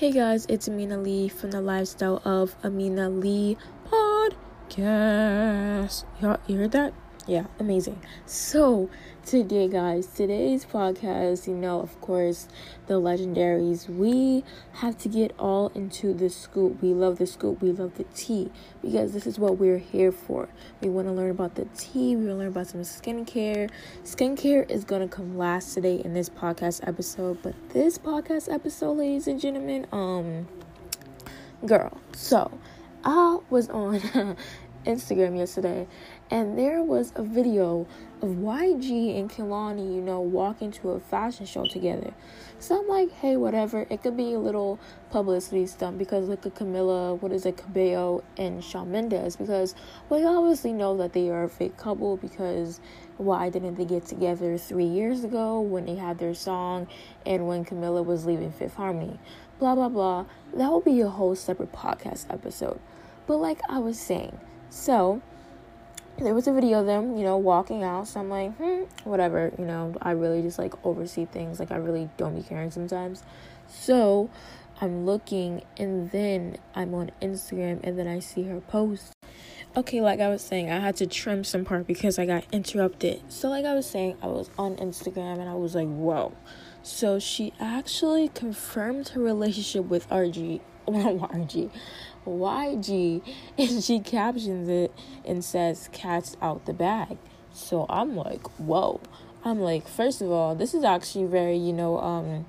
Hey guys, it's Amina Lee from the Lifestyle of Amina Lee podcast. Y'all you heard that? Yeah, amazing. So, today, guys, today's podcast, you know, of course, the legendaries, we have to get all into the scoop. We love the scoop, we love the tea because this is what we're here for. We want to learn about the tea, we want to learn about some skincare. Skincare is going to come last today in this podcast episode, but this podcast episode, ladies and gentlemen, um, girl, so I was on Instagram yesterday and there was a video of YG and Kehlani, you know, walking to a fashion show together. So I'm like, hey, whatever. It could be a little publicity stunt because look at Camila, what is it, Cabello and Shawn Mendes because we obviously know that they are a fake couple because why didn't they get together three years ago when they had their song and when Camila was leaving Fifth Harmony? Blah blah blah. That will be a whole separate podcast episode. But like I was saying, so there was a video of them, you know, walking out. So I'm like, hmm, whatever. You know, I really just like oversee things. Like I really don't be caring sometimes. So I'm looking, and then I'm on Instagram, and then I see her post. Okay, like I was saying, I had to trim some part because I got interrupted. So, like I was saying, I was on Instagram and I was like, whoa. So, she actually confirmed her relationship with RG. Well. YG and she captions it and says cats out the bag. So I'm like, whoa. I'm like, first of all, this is actually very, you know, um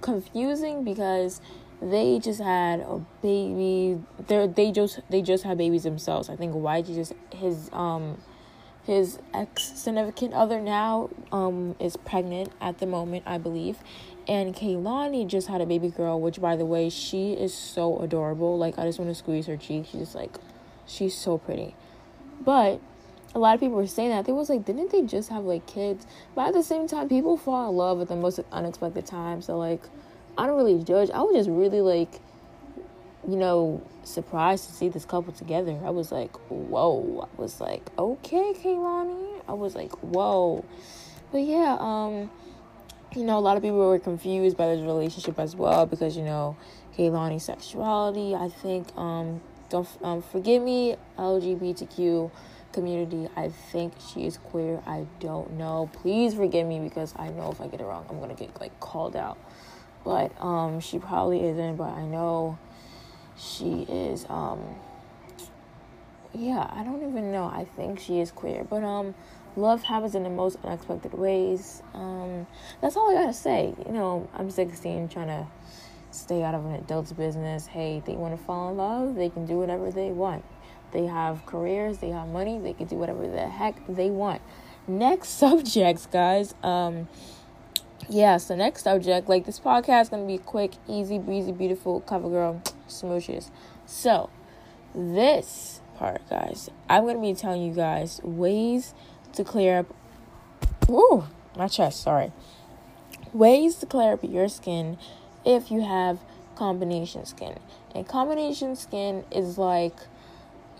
confusing because they just had a baby. They they just they just had babies themselves. I think YG just his um his ex significant other now um is pregnant at the moment, I believe. And Kehlani just had a baby girl, which by the way, she is so adorable. Like I just want to squeeze her cheek. She's like she's so pretty. But a lot of people were saying that. They was like, didn't they just have like kids? But at the same time, people fall in love at the most unexpected time. So like I don't really judge. I was just really like you know, surprised to see this couple together. I was like, whoa. I was like, okay, Kehlani. I was like, whoa. But yeah, um, you know, a lot of people were confused by this relationship as well because, you know, Kehlani's sexuality. I think, um, don't um, forgive me, LGBTQ community. I think she is queer. I don't know. Please forgive me because I know if I get it wrong, I'm gonna get like called out. But um, she probably isn't. But I know she is um yeah i don't even know. I think she is queer but um love happens in the most unexpected ways. Um that's all i gotta say. You know i'm 16 trying to stay out of an adult's business. Hey they want to fall in love they can do whatever they want. They have careers they have money they can do whatever the heck they want. Next subjects guys um yeah so next subject like this podcast is gonna be quick easy breezy beautiful cover girl smooches. So, this part, guys, I'm going to be telling you guys ways to clear up. Ooh, my chest, sorry. Ways to clear up your skin if you have combination skin. And combination skin is like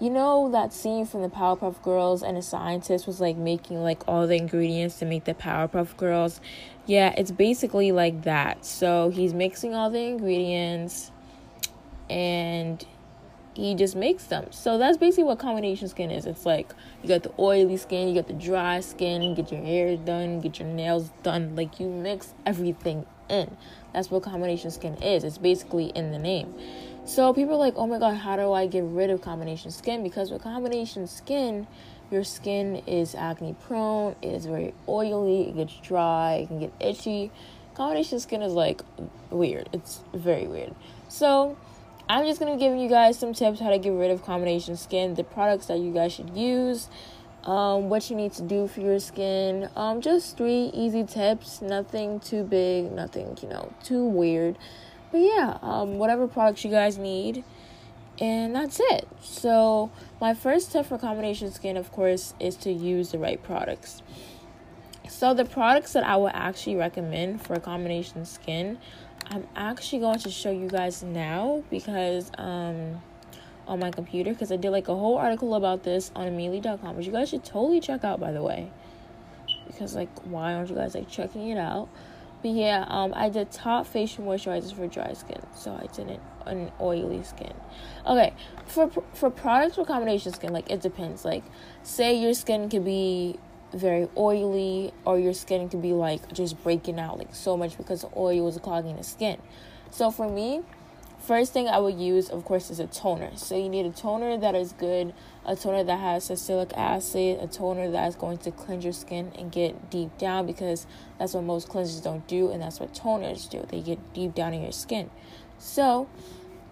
you know that scene from the Powerpuff Girls and a scientist was like making like all the ingredients to make the Powerpuff Girls? Yeah, it's basically like that. So he's mixing all the ingredients and he just makes them. So that's basically what combination skin is. It's like you got the oily skin, you got the dry skin, get your hair done, get your nails done. Like you mix everything in. That's what combination skin is. It's basically in the name. So people are like, oh my god, how do I get rid of combination skin? Because with combination skin, your skin is acne prone, it is very oily, it gets dry, it can get itchy. Combination skin is like weird. It's very weird. So I'm just going to give you guys some tips how to get rid of combination skin, the products that you guys should use, um, what you need to do for your skin. Um, just three easy tips, nothing too big, nothing, you know, too weird. But yeah, um, whatever products you guys need. And that's it. So, my first tip for combination skin, of course, is to use the right products. So, the products that I would actually recommend for combination skin I'm actually going to show you guys now because um on my computer because I did like a whole article about this on Amelie.com, which you guys should totally check out by the way. Because like why aren't you guys like checking it out? But yeah, um, I did top facial moisturizers for dry skin, so I didn't an oily skin. Okay, for for products for combination skin, like it depends. Like, say your skin could be very oily, or your skin could be like just breaking out like so much because the oil is clogging the skin. So for me, first thing I would use, of course, is a toner. So you need a toner that is good, a toner that has salicylic acid, a toner that is going to cleanse your skin and get deep down because that's what most cleansers don't do, and that's what toners do. They get deep down in your skin. So,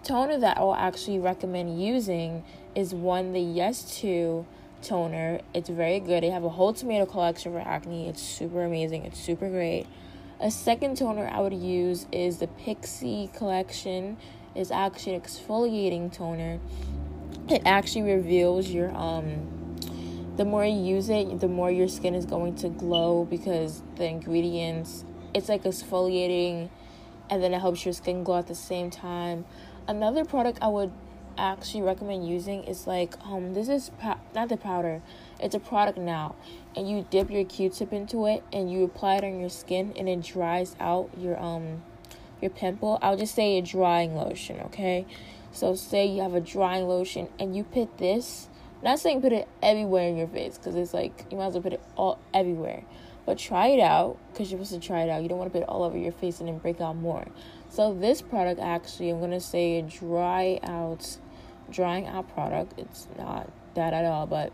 toner that I will actually recommend using is one the Yes To toner. It's very good. They have a whole tomato collection for acne. It's super amazing. It's super great. A second toner I would use is the Pixi collection. It's actually an exfoliating toner. It actually reveals your um the more you use it, the more your skin is going to glow because the ingredients it's like exfoliating and then it helps your skin glow at the same time. Another product I would actually recommend using is like um this is not the powder it's a product now and you dip your q-tip into it and you apply it on your skin and it dries out your um your pimple. I'll just say a drying lotion okay? So say you have a drying lotion and you put this not saying put it everywhere in your face because it's like you might as well put it all everywhere but try it out because you're supposed to try it out. You don't want to put it all over your face and then break out more. So this product actually i'm to say dry out drying out product. It's not that at all, but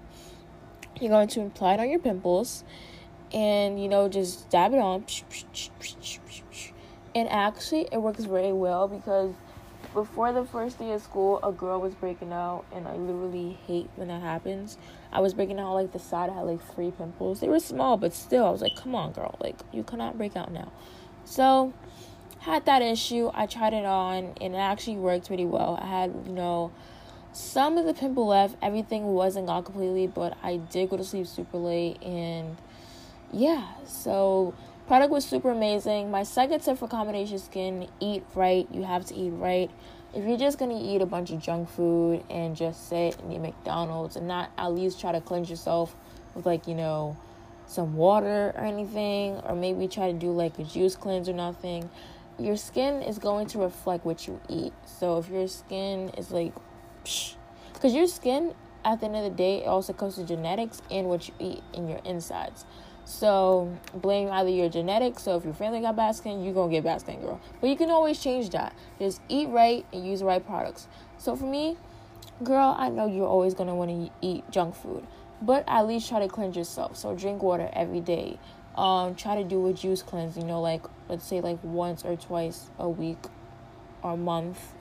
you're going to apply it on your pimples and you know just dab it on. And actually it works very well because before the first day of school a girl was breaking out and i literally hate when that happens. I was breaking out like the side i had like three pimples. They were small but still i was like come on girl like you cannot break out now. So had that issue i tried it on and it actually worked pretty well. I had you know some of the pimple left. Everything wasn't gone completely, but I did go to sleep super late. And yeah, so product was super amazing. My second tip for combination skin eat right. You have to eat right. If you're just gonna eat a bunch of junk food and just sit and eat McDonald's and not at least try to cleanse yourself with like, you know, some water or anything, or maybe try to do like a juice cleanse or nothing, your skin is going to reflect what you eat. So if your skin is like because your skin, at the end of the day, it also comes to genetics and what you eat in your insides. So blame either your genetics. So if your family got bad skin, you're gonna get bad skin, girl. But you can always change that. Just eat right and use the right products. So for me, girl, I know you're always gonna want to eat junk food, but at least try to cleanse yourself. So drink water every day. Um, try to do a juice cleanse. You know, like let's say like once or twice a week or month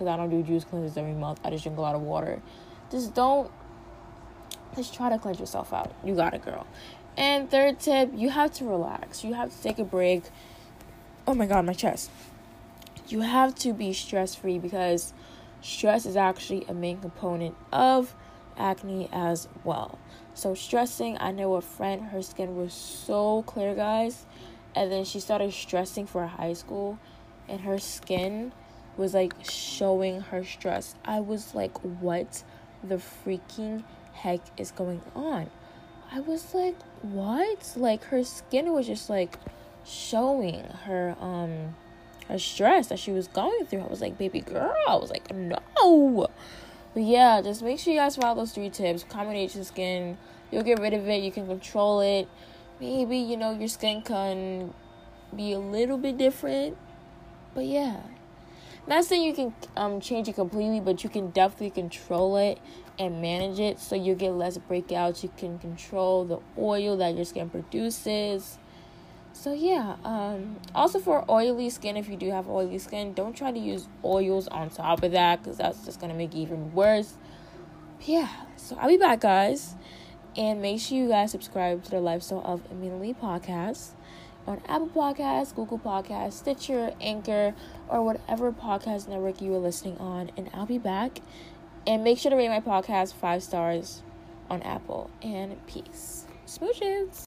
because I don't do juice cleanses every month. I just drink a lot of water. Just don't. Just try to cleanse yourself out. You got it, girl. And third tip, you have to relax. You have to take a break. Oh my god, my chest. You have to be stress free because stress is actually a main component of acne as well. So, stressing, I know a friend, her skin was so clear, guys. And then she started stressing for high school, and her skin was like showing her stress. I was like, what the freaking heck is going on? I was like, what? Like her skin was just like showing her um her stress that she was going through. I was like, baby girl. I was like, no. But yeah, just make sure you guys follow those three tips. Combination skin, you'll get rid of it, you can control it. Maybe, you know, your skin can be a little bit different. But yeah, not saying you can um, change it completely, but you can definitely control it and manage it so you get less breakouts. You can control the oil that your skin produces. So yeah, um, also for oily skin, if you do have oily skin, don't try to use oils on top of that because that's just gonna make it even worse. But yeah, so I'll be back, guys, and make sure you guys subscribe to the Lifestyle of Emily podcast on Apple Podcasts, Google Podcasts, Stitcher, Anchor, or whatever podcast network you are listening on. And I'll be back. And make sure to rate my podcast five stars on Apple. And peace. Smooches.